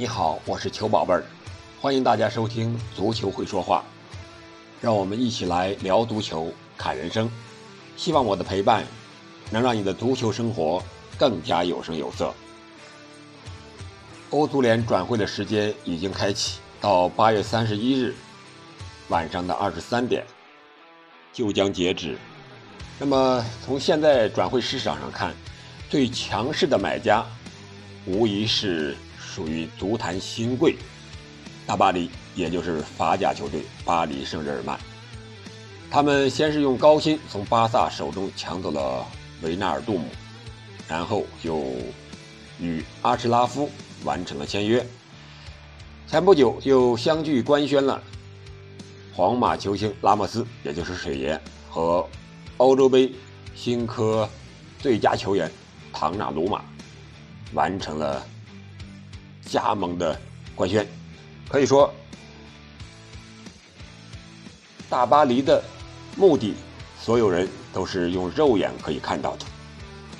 你好，我是球宝贝儿，欢迎大家收听《足球会说话》，让我们一起来聊足球、看人生。希望我的陪伴能让你的足球生活更加有声有色。欧足联转会的时间已经开启，到八月三十一日晚上的二十三点就将截止。那么从现在转会市场上看，最强势的买家无疑是属于足坛新贵大巴黎，也就是法甲球队巴黎圣日耳曼。他们先是用高薪从巴萨手中抢走了维纳尔杜姆，然后又与阿什拉夫完成了签约。前不久又相继官宣了皇马球星拉莫斯，也就是水爷和。欧洲杯新科最佳球员唐纳鲁马完成了加盟的官宣，可以说，大巴黎的目的，所有人都是用肉眼可以看到的，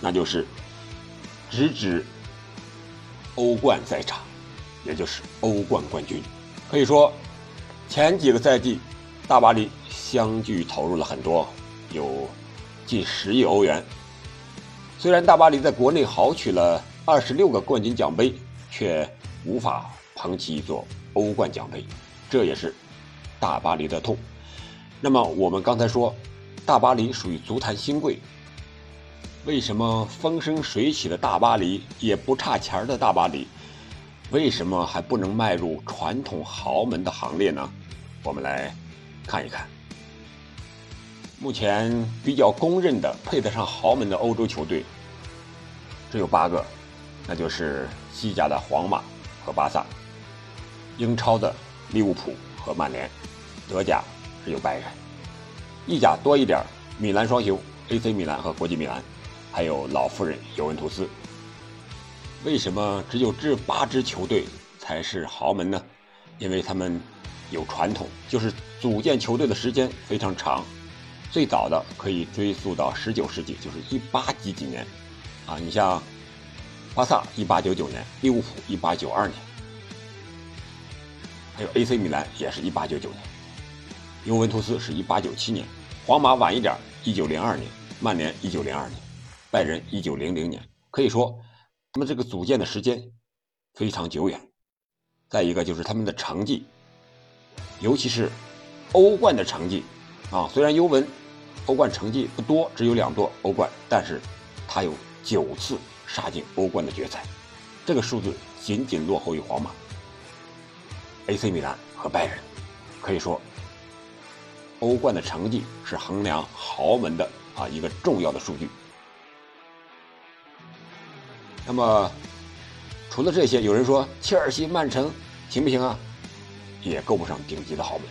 那就是直指欧冠赛场，也就是欧冠冠军。可以说，前几个赛季，大巴黎相继投入了很多。有近十亿欧元。虽然大巴黎在国内豪取了二十六个冠军奖杯，却无法捧起一座欧冠奖杯，这也是大巴黎的痛。那么我们刚才说，大巴黎属于足坛新贵，为什么风生水起的大巴黎也不差钱的大巴黎，为什么还不能迈入传统豪门的行列呢？我们来看一看。目前比较公认的配得上豪门的欧洲球队只有八个，那就是西甲的皇马和巴萨，英超的利物浦和曼联，德甲只有拜仁，意甲多一点，米兰双雄 AC 米兰和国际米兰，还有老妇人尤文图斯。为什么只有这八支球队才是豪门呢？因为他们有传统，就是组建球队的时间非常长。最早的可以追溯到十九世纪，就是一八几几年，啊，你像巴萨一八九九年，利物浦一八九二年，还有 AC 米兰也是一八九九年，尤文图斯是一八九七年，皇马晚一点，一九零二年，曼联一九零二年，拜仁一九零零年，可以说他们这个组建的时间非常久远。再一个就是他们的成绩，尤其是欧冠的成绩。啊，虽然尤文欧冠成绩不多，只有两座欧冠，但是他有九次杀进欧冠的决赛，这个数字仅仅落后于皇马、AC 米兰和拜仁。可以说，欧冠的成绩是衡量豪门的啊一个重要的数据。那么，除了这些，有人说切尔西、曼城行不行啊？也够不上顶级的豪门，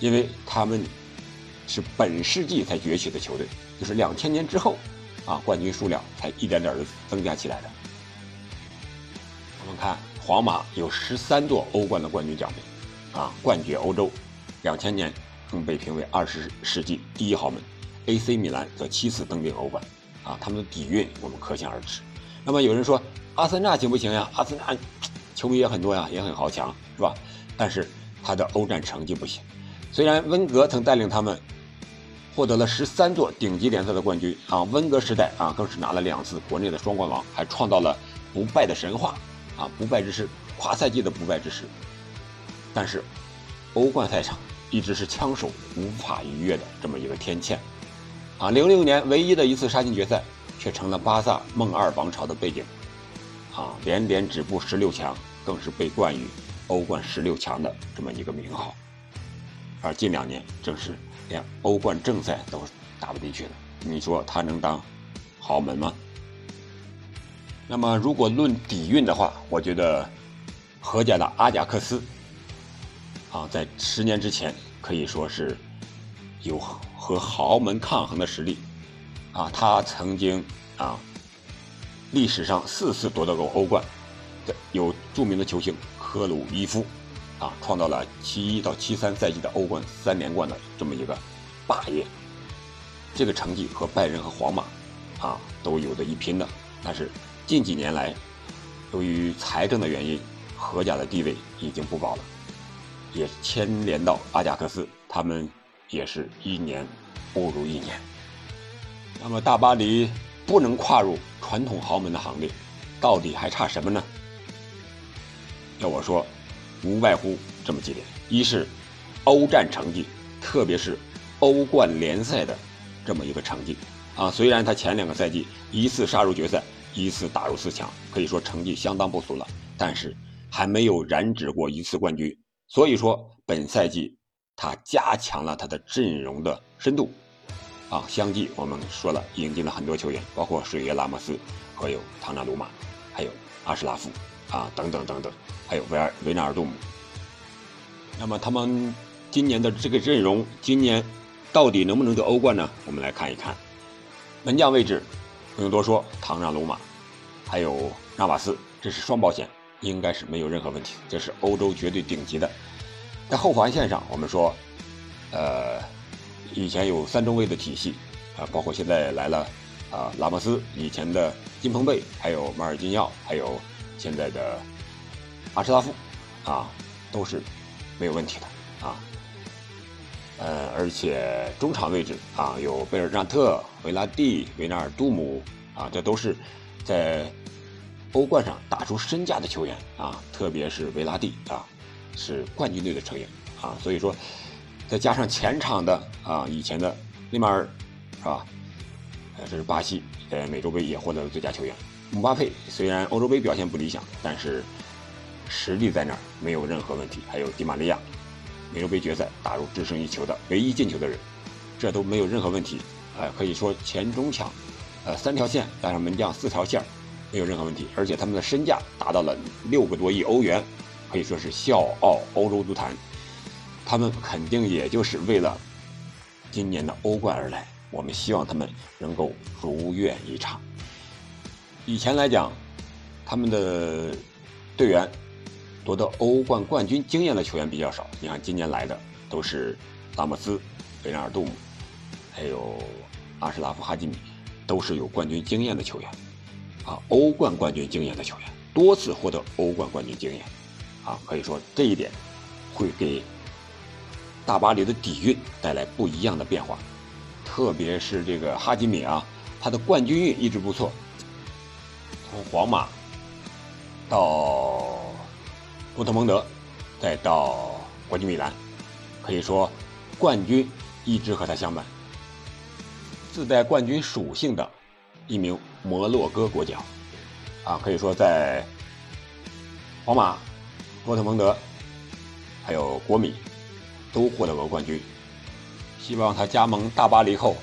因为他们。是本世纪才崛起的球队，就是两千年之后，啊，冠军数量才一点点的增加起来的。我们看，皇马有十三座欧冠的冠军奖杯，啊，冠绝欧洲，两千年更被评为二十世纪第一豪门。AC 米兰则七次登顶欧冠，啊，他们的底蕴我们可想而知。那么有人说，阿森纳行不行呀？阿森纳球迷也很多呀，也很豪强，是吧？但是他的欧战成绩不行，虽然温格曾带领他们。获得了十三座顶级联赛的冠军啊！温格时代啊，更是拿了两次国内的双冠王，还创造了不败的神话啊！不败之师，跨赛季的不败之师。但是，欧冠赛场一直是枪手无法逾越的这么一个天堑啊！零六年唯一的一次杀进决赛，却成了巴萨梦二王朝的背景啊！连连止步十六强，更是被冠以欧冠十六强的这么一个名号。而近两年，正是。连欧冠正赛都打不进去了，你说他能当豪门吗？那么如果论底蕴的话，我觉得荷甲的阿贾克斯啊，在十年之前可以说是有和豪门抗衡的实力啊。他曾经啊历史上四次夺得过欧冠，有著名的球星克鲁伊夫。啊，创造了七一到七三赛季的欧冠三连冠的这么一个霸业，这个成绩和拜仁和皇马啊都有的一拼的。但是近几年来，由于财政的原因荷甲的地位已经不保了，也牵连到阿贾克斯，他们也是一年不如一年。那么大巴黎不能跨入传统豪门的行列，到底还差什么呢？要我说，无外乎这么几点：一是欧战成绩，特别是欧冠联赛的这么一个成绩啊。虽然他前两个赛季一次杀入决赛，一次打入四强，可以说成绩相当不俗了，但是还没有染指过一次冠军。所以说，本赛季他加强了他的阵容的深度。啊，相继我们说了，引进了很多球员，包括水耶拉莫斯，还有唐纳鲁马，还有阿什拉夫，啊，等等等等，还有维尔维纳尔杜姆。那么他们今年的这个阵容，今年到底能不能得欧冠呢？我们来看一看，门将位置不用多说，唐纳鲁马，还有纳瓦斯，这是双保险，应该是没有任何问题，这是欧洲绝对顶级的。在后防线上，我们说，呃。以前有三中卫的体系，啊，包括现在来了，啊，拉莫斯，以前的金彭贝，还有马尔金奥，还有现在的阿什拉夫，啊，都是没有问题的，呃，而且中场位置啊，有贝尔纳特、维拉蒂、维纳尔杜姆，啊，这都是在欧冠上打出身价的球员，啊，特别是维拉蒂，啊，是冠军队的成员，啊，所以说。再加上前场的啊，以前的内马尔，是吧？呃，这是巴西在美洲杯也获得了最佳球员。姆巴佩虽然欧洲杯表现不理想，但是实力在那儿，没有任何问题。还有迪玛利亚，美洲杯决赛打入制胜一球的唯一进球的人，这都没有任何问题。呃，可以说前中抢，呃，三条线加上门将四条线，没有任何问题。而且他们的身价达到了六个多亿欧元，可以说是笑傲欧洲足坛。他们肯定也就是为了今年的欧冠而来。我们希望他们能够如愿以偿。以前来讲，他们的队员夺得欧冠冠军经验的球员比较少。你看今年来的都是拉莫斯、维纳尔杜姆，还有阿什拉夫·哈基米，都是有冠军经验的球员。啊，欧冠冠军经验的球员，多次获得欧冠冠军经验。啊，可以说这一点会给。大巴黎的底蕴带来不一样的变化，特别是这个哈基米啊，他的冠军运一直不错。从皇马到多特蒙德，再到国际米兰，可以说冠军一直和他相伴。自带冠军属性的一名摩洛哥国脚啊，可以说在皇马、多特蒙德还有国米。都获得过冠军，希望他加盟大巴黎后，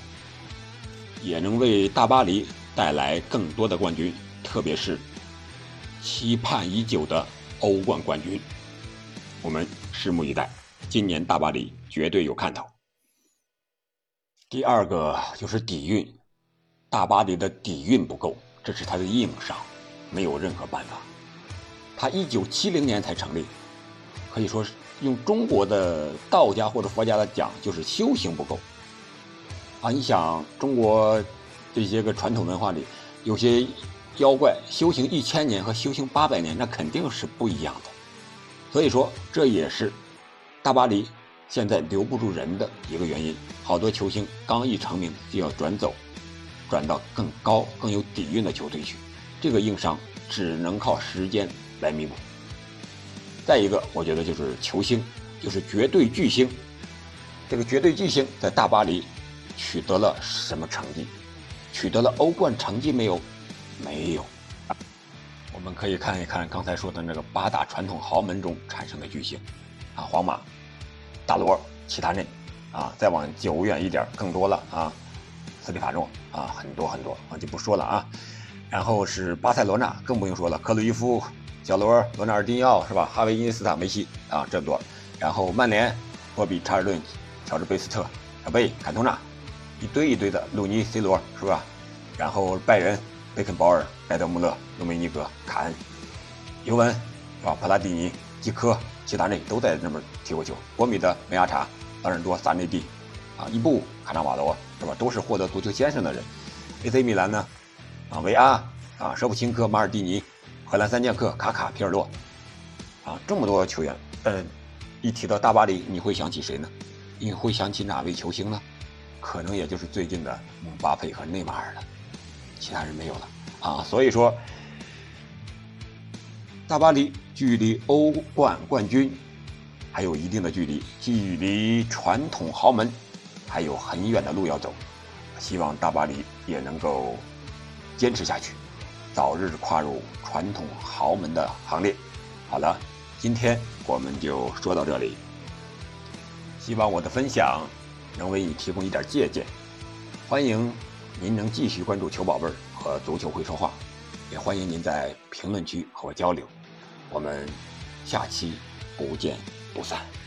也能为大巴黎带来更多的冠军，特别是期盼已久的欧冠冠军。我们拭目以待，今年大巴黎绝对有看头。第二个就是底蕴，大巴黎的底蕴不够，这是他的硬伤，没有任何办法。他一九七零年才成立，可以说是。用中国的道家或者佛家的讲，就是修行不够啊！你想，中国这些个传统文化里，有些妖怪修行一千年和修行八百年，那肯定是不一样的。所以说，这也是大巴黎现在留不住人的一个原因。好多球星刚一成名就要转走，转到更高、更有底蕴的球队去，这个硬伤只能靠时间来弥补。再一个，我觉得就是球星，就是绝对巨星。这个绝对巨星在大巴黎取得了什么成绩？取得了欧冠成绩没有？没有。我们可以看一看刚才说的那个八大传统豪门中产生的巨星，啊，皇马、大罗、齐达内，啊，再往久远一点更多了啊，斯蒂法诺啊，很多很多，我就不说了啊。然后是巴塞罗那，更不用说了，克鲁伊夫。小罗、罗纳尔迪奥是吧？哈维、伊斯塔、梅西啊，这么多。然后曼联，波比、查尔顿、乔治、贝斯特、小贝、坎通纳，一堆一堆的。鲁尼、C 罗是吧？然后拜仁，贝肯鲍尔、莱德穆勒、卢梅尼格、卡恩、尤文是吧？普拉蒂尼、基科、齐达内都在那边踢过球。国米的梅阿查、奥尔多、萨内蒂啊，伊布、卡纳瓦罗是吧？都是获得足球先生的人。AC 米兰呢？啊，维阿啊，舍甫琴科、马尔蒂尼。荷兰三剑客卡卡、皮尔洛，啊，这么多球员，呃，一提到大巴黎，你会想起谁呢？你会想起哪位球星呢？可能也就是最近的姆巴佩和内马尔了，其他人没有了啊。所以说，大巴黎距离欧冠冠军还有一定的距离，距离传统豪门还有很远的路要走。希望大巴黎也能够坚持下去，早日跨入传统豪门的行列。好了，今天我们就说到这里。希望我的分享能为你提供一点借鉴。欢迎您能继续关注球宝贝和足球会说话，也欢迎您在评论区和我交流。我们下期不见不散。